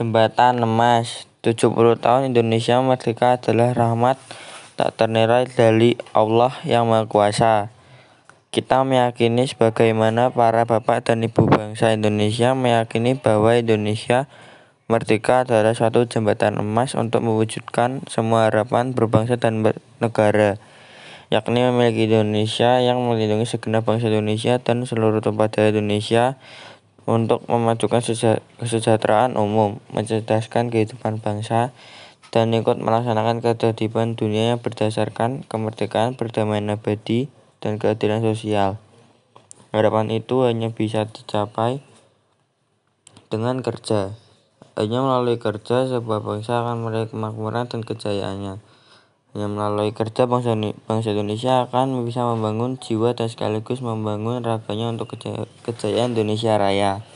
Jembatan Emas 70 tahun Indonesia Merdeka adalah rahmat tak ternilai dari Allah yang Maha Kuasa. Kita meyakini sebagaimana para bapak dan ibu bangsa Indonesia meyakini bahwa Indonesia merdeka adalah suatu jembatan emas untuk mewujudkan semua harapan berbangsa dan bernegara, yakni memiliki Indonesia yang melindungi segenap bangsa Indonesia dan seluruh tempat dari Indonesia untuk memajukan kesejahteraan umum, mencerdaskan kehidupan bangsa, dan ikut melaksanakan ketertiban dunia yang berdasarkan kemerdekaan, perdamaian abadi, dan keadilan sosial. Harapan itu hanya bisa dicapai dengan kerja. Hanya melalui kerja, sebuah bangsa akan meraih kemakmuran dan kejayaannya. Hanya melalui kerja, bangsa, bangsa Indonesia akan bisa membangun jiwa dan sekaligus membangun raganya untuk kejayaan Indonesia Raya.